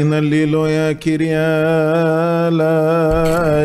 إن الليلو يا كريالا لا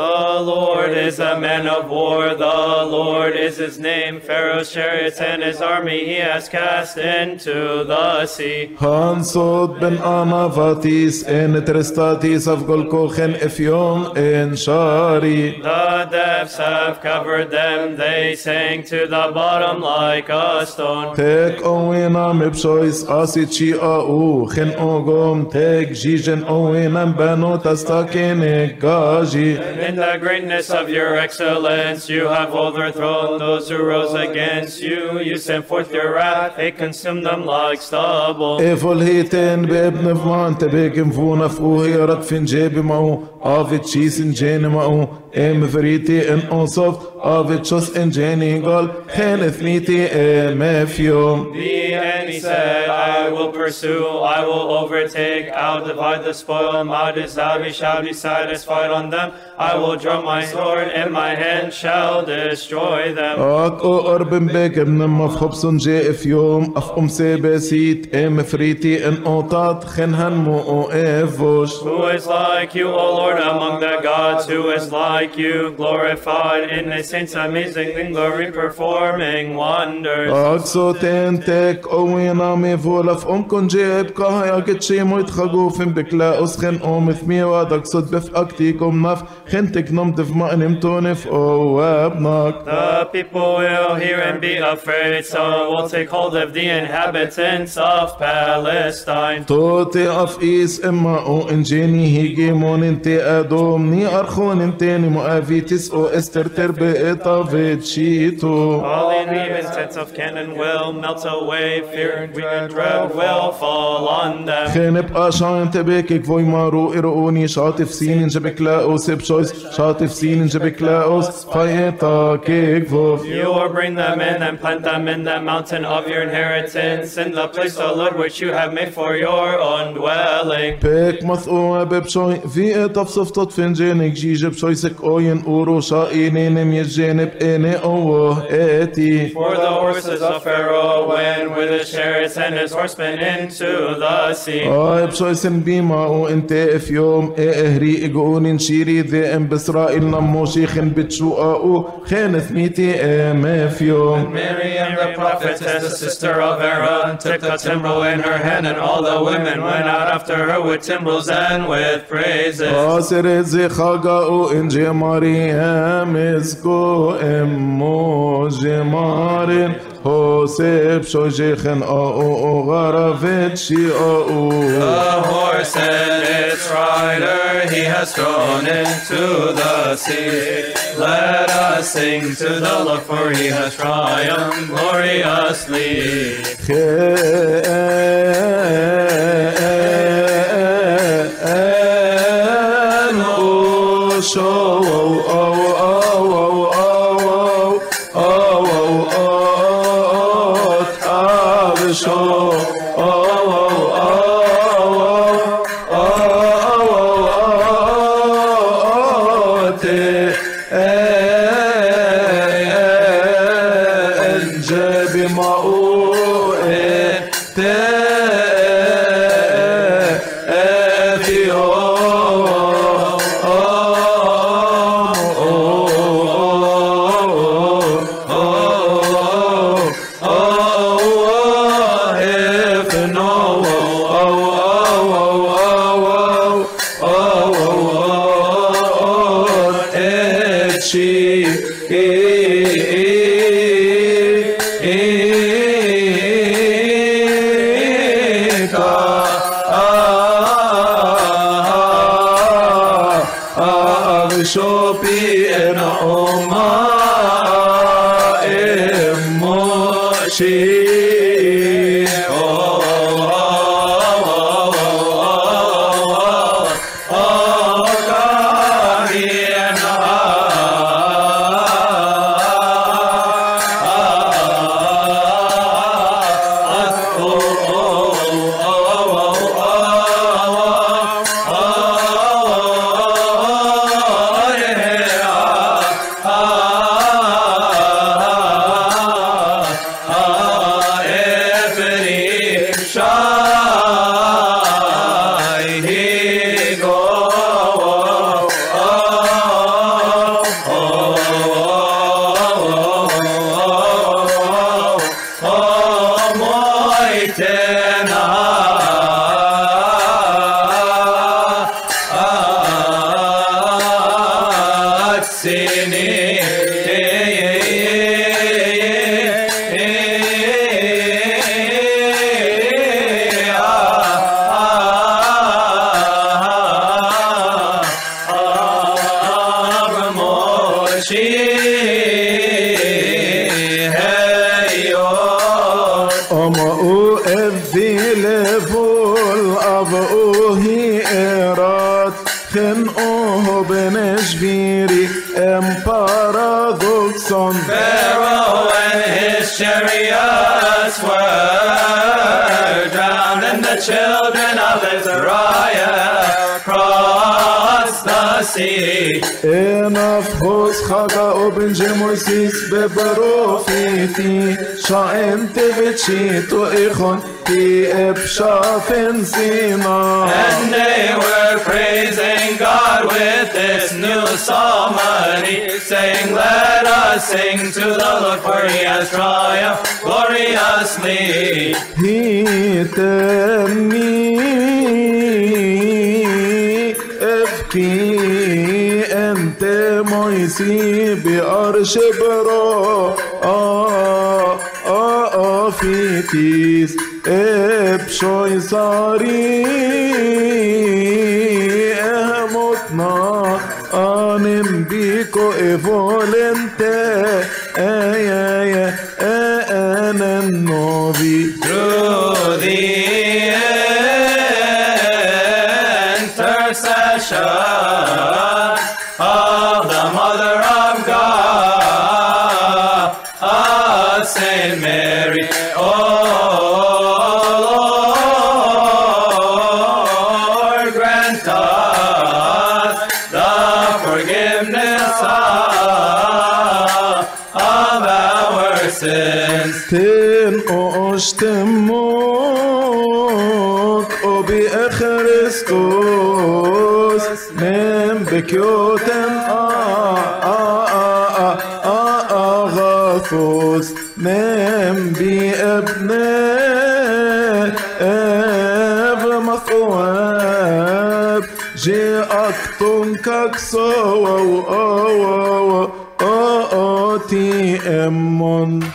The Lord is a man of war, the Lord is his name. Pharaoh's chariots and his army he has cast into the sea. Hansod ben Amavatis en Trestatis of Golkochen Ephion en Shari. The depths have covered them, they sank to the bottom like a stone. Tek oinam ipshois asichi au chen ogom tek jijen oinam benot astakin gaji. In the greatness of your excellence, you have overthrown those who rose against you. You sent forth your wrath, they consumed them like stubble. ايفول هيتن بابن فمان تبيك فونا فوهي رد فين جيبي معو افيت شيسن جيني معو ام فريتي ان اوصف افيت شوس ان جيني قال خين اثنيتي ام فيوم The enemy said, I will pursue, I will overtake, I'll divide the spoil. My desire shall be satisfied on them. I will draw my sword, and my hand shall destroy them. اك او قرب بيك ابن ما في خبصن جي في يوم اف ام سيبسيت ام فريتي ان اوطات خنهن مو ايفوش Who is like you, O Lord, among the gods? Who is like you, glorified in the saints, amazing in glory, performing wonders? اك صوتين هيك قوي نامي فولف أمكن جايب قهيا كتشي مويت خقوفن اسخن خنقو ثمي وادك صد بفقك تيكم نف خنتك نمت في ما مقنم في وابنك The people will hear and be afraid so we'll take hold of the inhabitants of Palestine. توتي أفقيس إما أو إنجيني هيجي مون انتي أدومني أرخون انتيني مؤافي تسقو استر تربي إطافي تشيتو All in the intent of Canaan will melt away. fear and greed dread will fall on them. خنب اشان تبيك فوي مارو اروني شاطف سين جبك لاوس بشويس شاطف سين جبك لاوس فايتا كيك فوف You will bring them in and plant them in the mountain of your inheritance, in the place, O Lord, which you have made for your own dwelling. بيك مثقوة ببشوي في اتفصف تطفن جينك جيجي بشوي سك اوين اورو شاينين يجينب اني اوه اتي For the horses of Pharaoh went with his chariots and his horsemen into the sea. اي بشوي سن بيما او انت في يوم ايه اهري اقوني نشيري ذي ام باسرائيل نمو شيخن بتشو او خين ثميتي ام في يوم Miriam the prophetess, the sister of Aaron, took a timbrel in her hand, and all the women went out after her with timbrels and with praises. آسر زي خاقا او انجي مريم اسكو امو جمارين Hosef shoyzechen o Ravet shi'o The horse and its rider he has thrown into the sea. Let us sing to the Lord for he has triumphed gloriously. Emoshi 자. Ohi erat Chen oho beneshviri em paradoxon. Pharaoh and his chariots were drowned, and the children of Israel crossed the sea. Enaf hos chaga oben jemoisis bebarofiti Sha'ente vechito ichon ti ebshafen sina And they were praising God with this new psalmody, saying, Let us sing to the Lord, for he has triumphed gloriously. هيتني ابكي انت ميسي بقرش برا. آه،, آه آه آه في تيس ابشوي صاري آه مطنا آنم بيكو ايفول انت أي أي. Our sins. تن أشتموك أبي أخرستوس نم بكيوتن آه آه غاثوس نم بأبناء أب مثواب جي أكتون كاكسو أو أو أو أو تي أمون